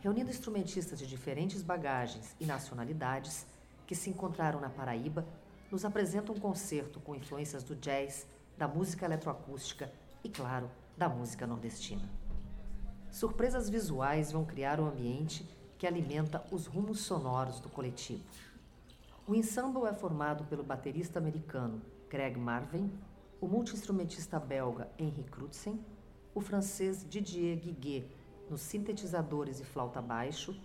reunindo instrumentistas de diferentes bagagens e nacionalidades que se encontraram na Paraíba, nos apresenta um concerto com influências do jazz, da música eletroacústica e, claro, da música nordestina. Surpresas visuais vão criar um ambiente que alimenta os rumos sonoros do coletivo. O ensemble é formado pelo baterista americano Greg Marvin, o multiinstrumentista belga Henri Crutzen, o francês Didier Guiguet nos sintetizadores e flauta baixo,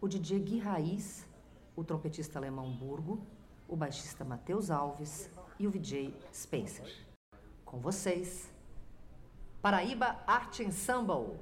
o DJ Gui Raiz, o trompetista alemão Burgo, o baixista Matheus Alves e o VJ Spencer. Com vocês, Paraíba Art Ensemble.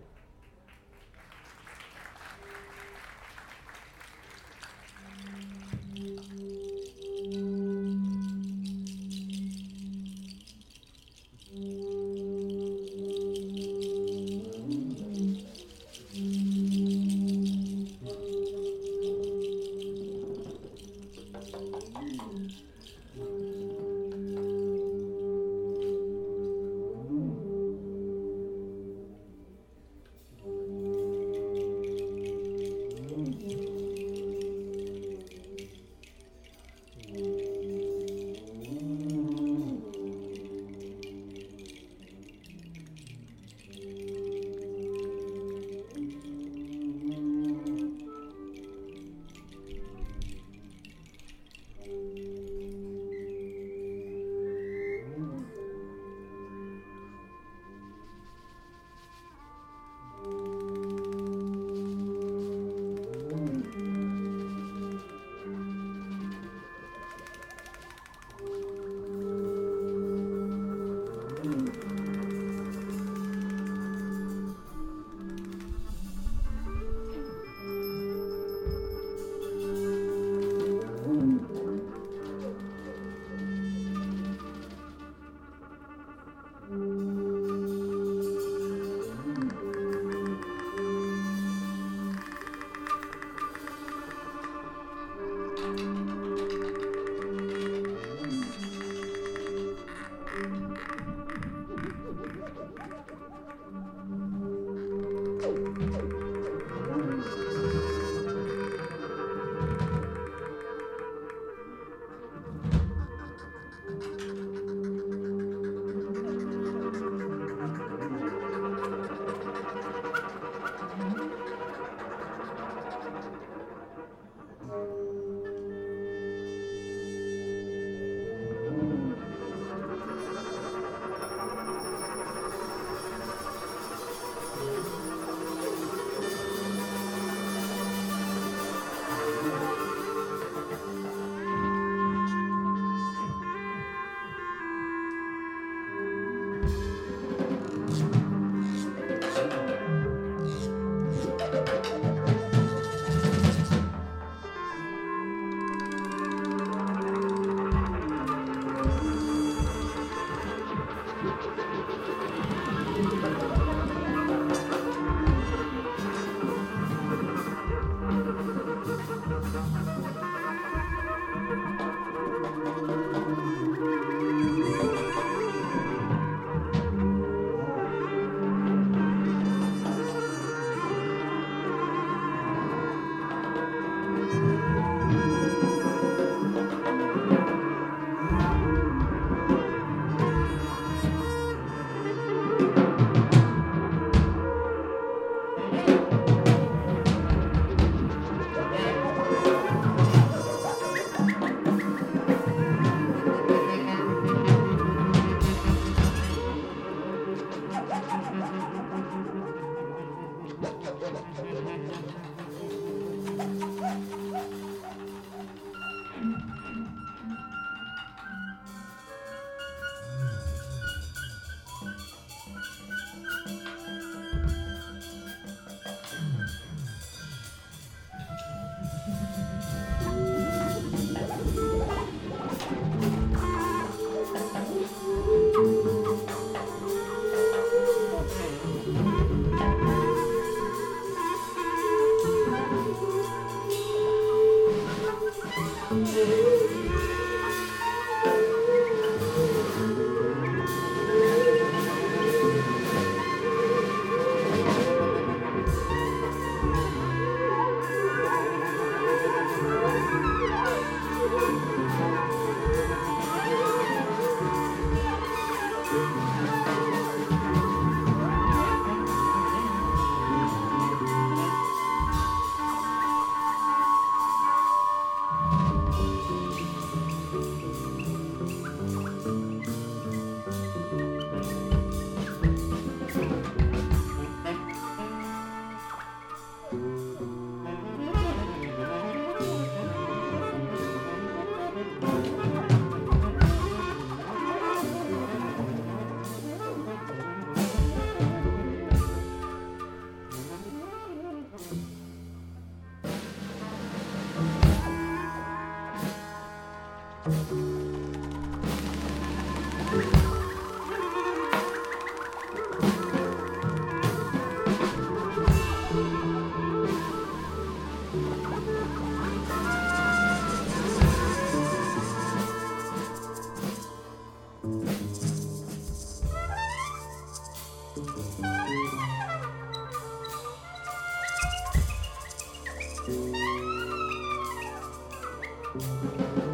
Thank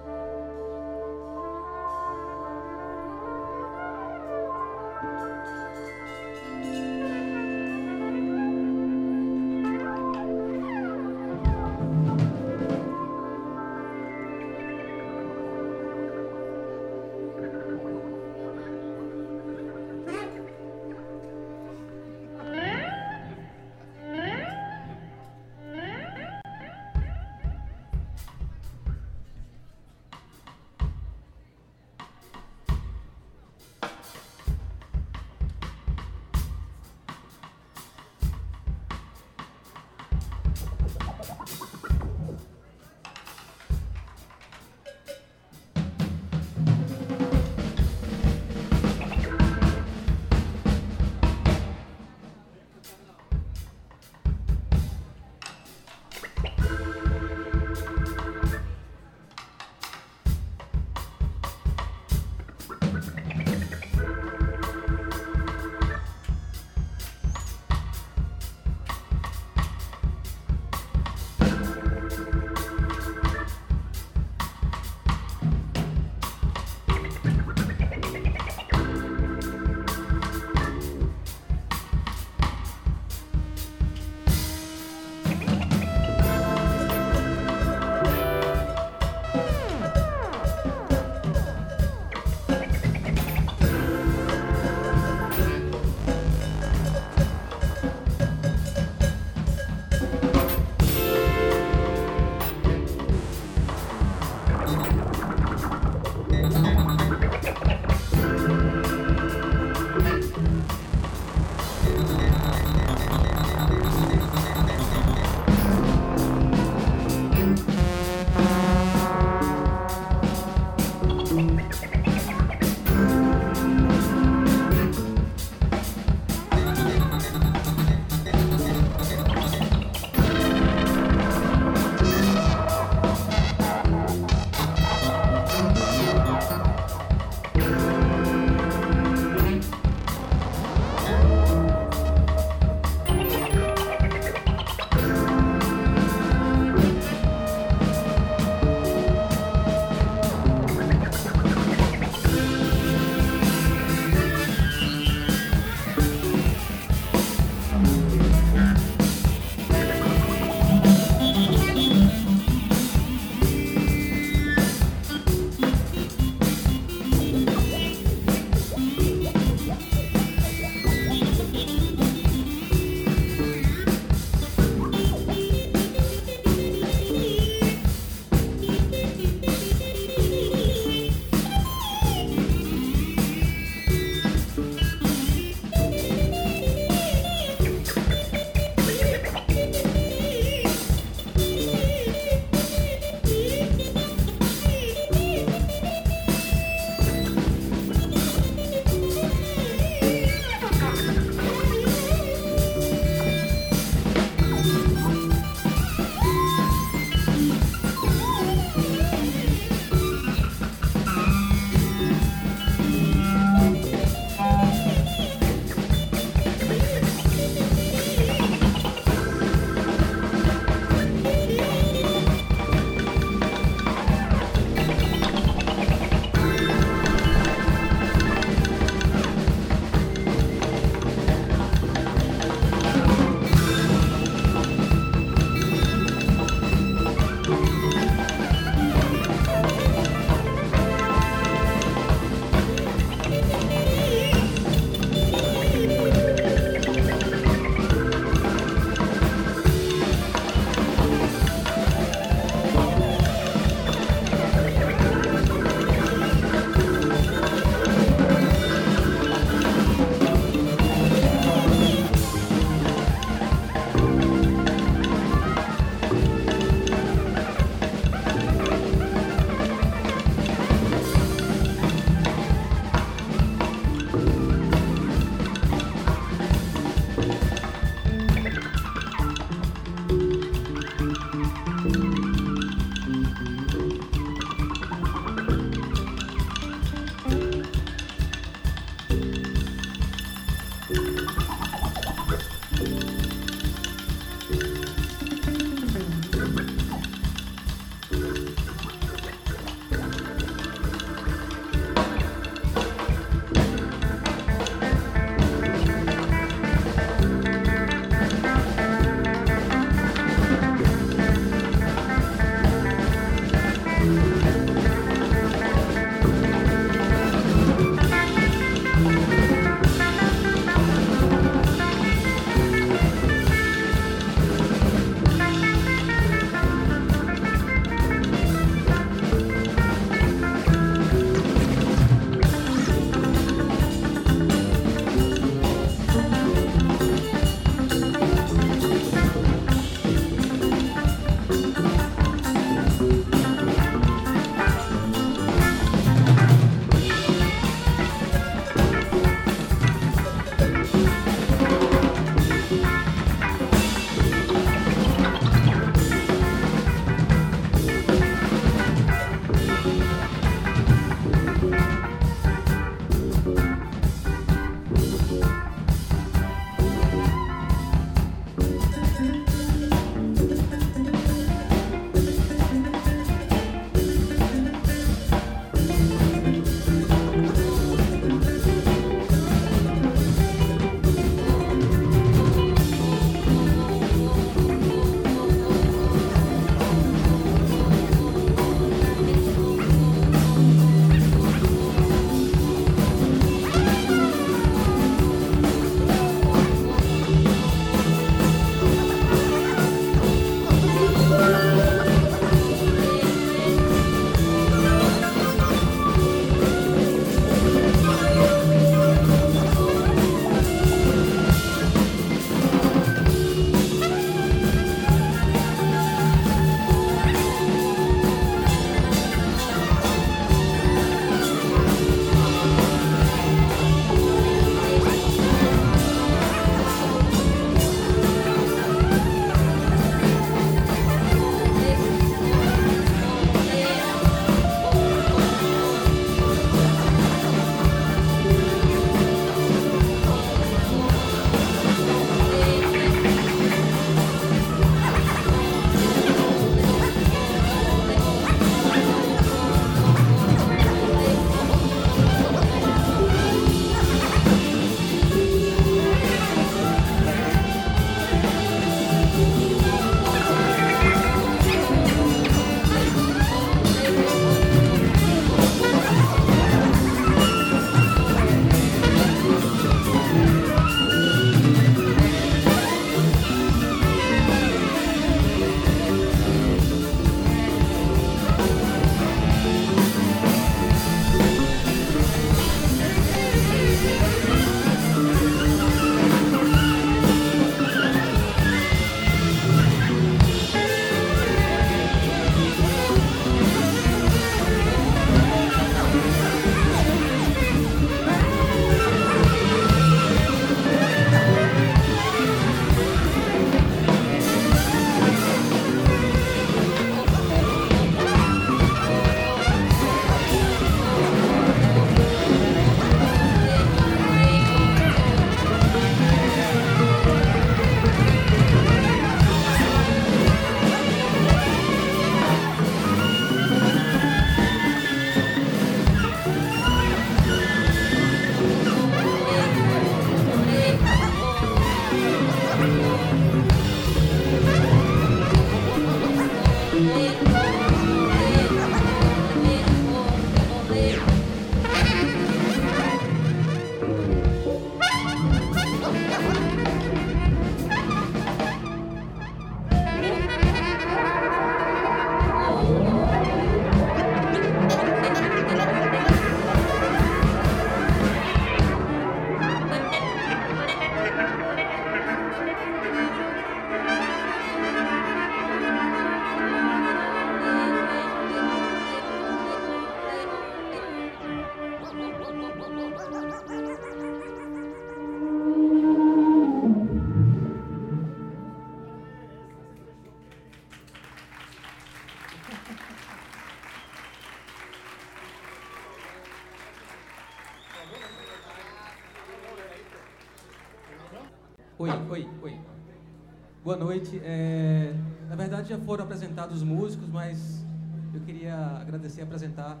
noite. É, na verdade já foram apresentados os músicos, mas eu queria agradecer e apresentar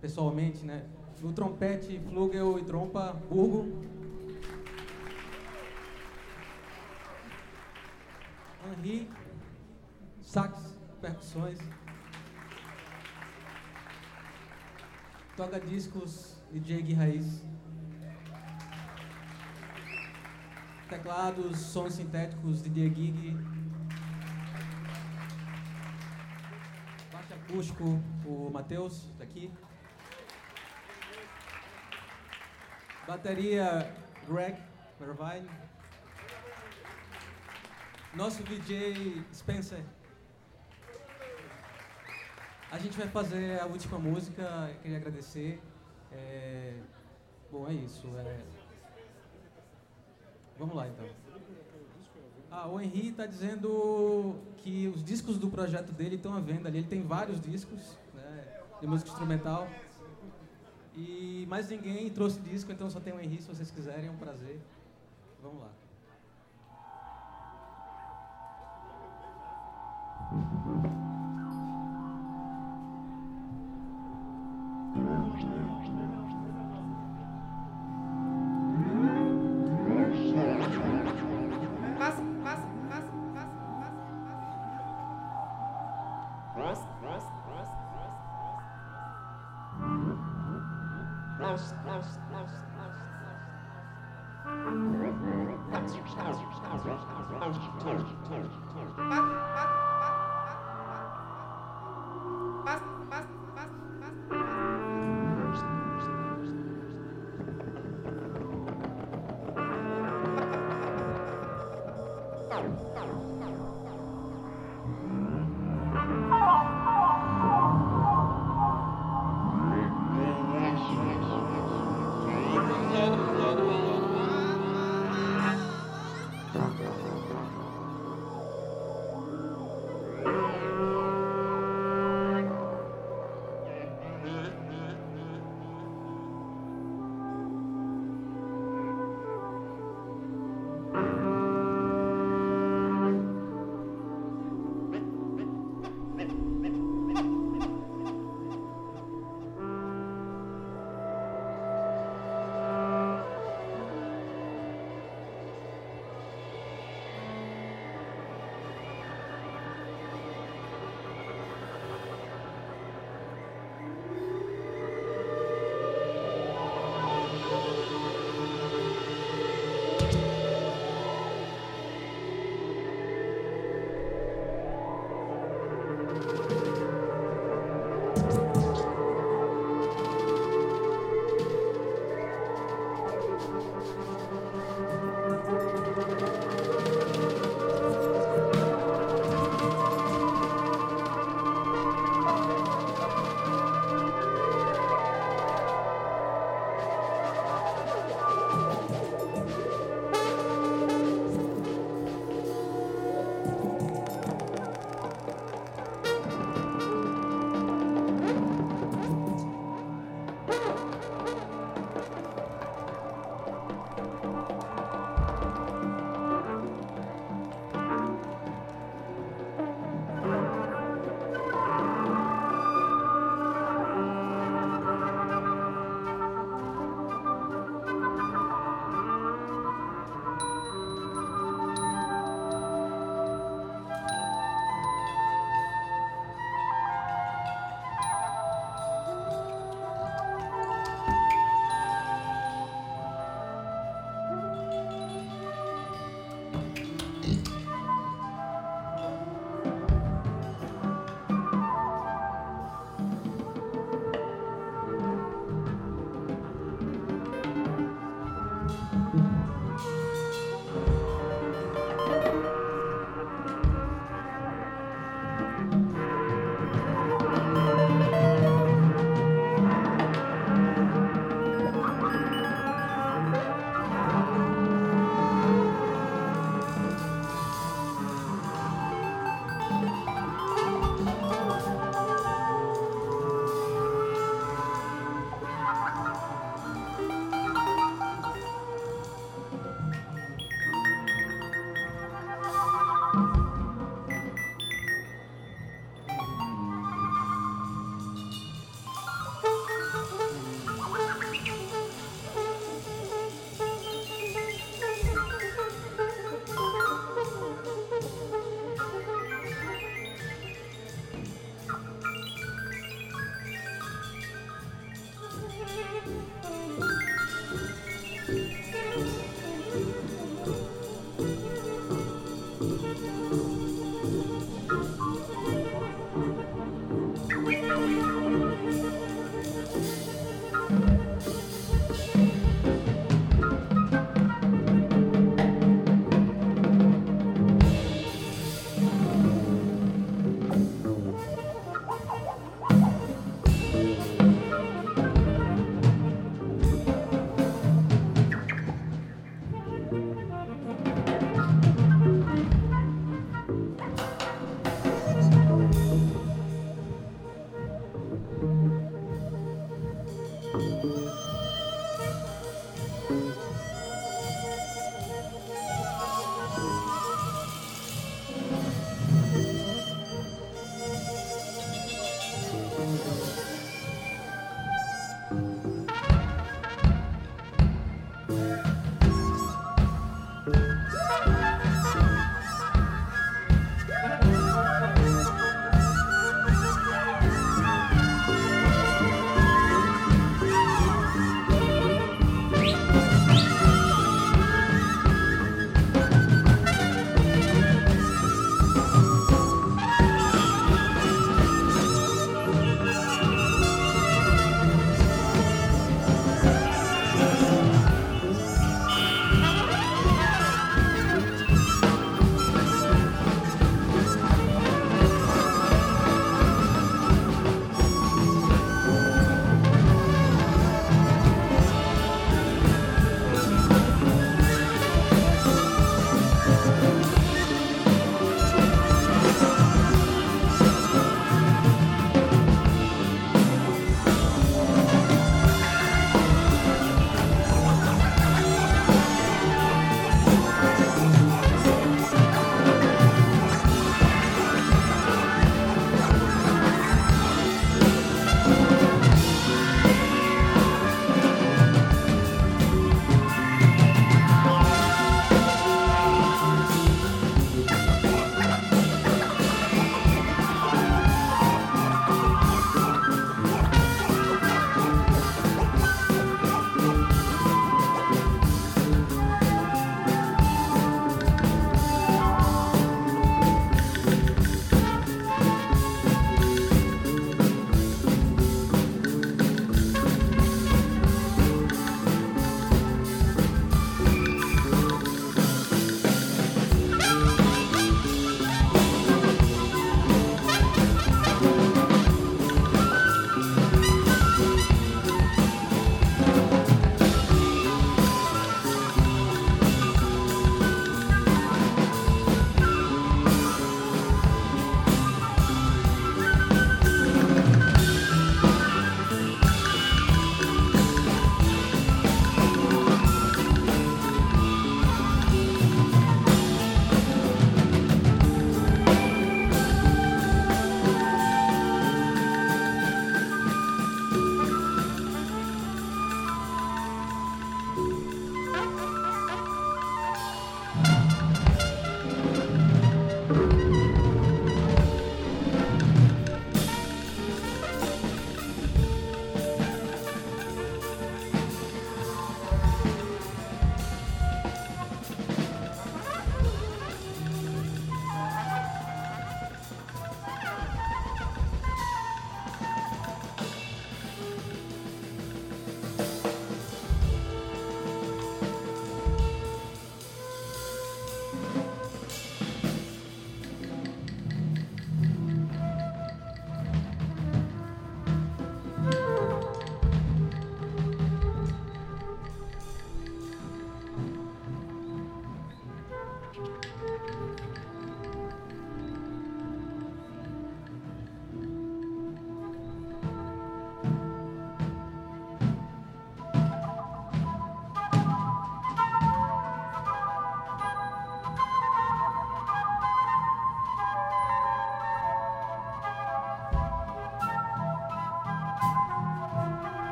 pessoalmente, né? No trompete, flugel e trompa, Burgo. Henri, sax, percussões. Toca discos, DJ Gui Raiz. Teclados, sons sintéticos, DJ Gig. Baixo acústico, o Matheus, daqui. Bateria, Greg Mervine. Nosso DJ Spencer. A gente vai fazer a última música, queria agradecer. É... Bom, é isso. É... Vamos lá então. Ah, o Henri está dizendo que os discos do projeto dele estão à venda ali. Ele tem vários discos né, de música instrumental. E mais ninguém trouxe disco, então só tem o Henri, se vocês quiserem, é um prazer. Vamos lá.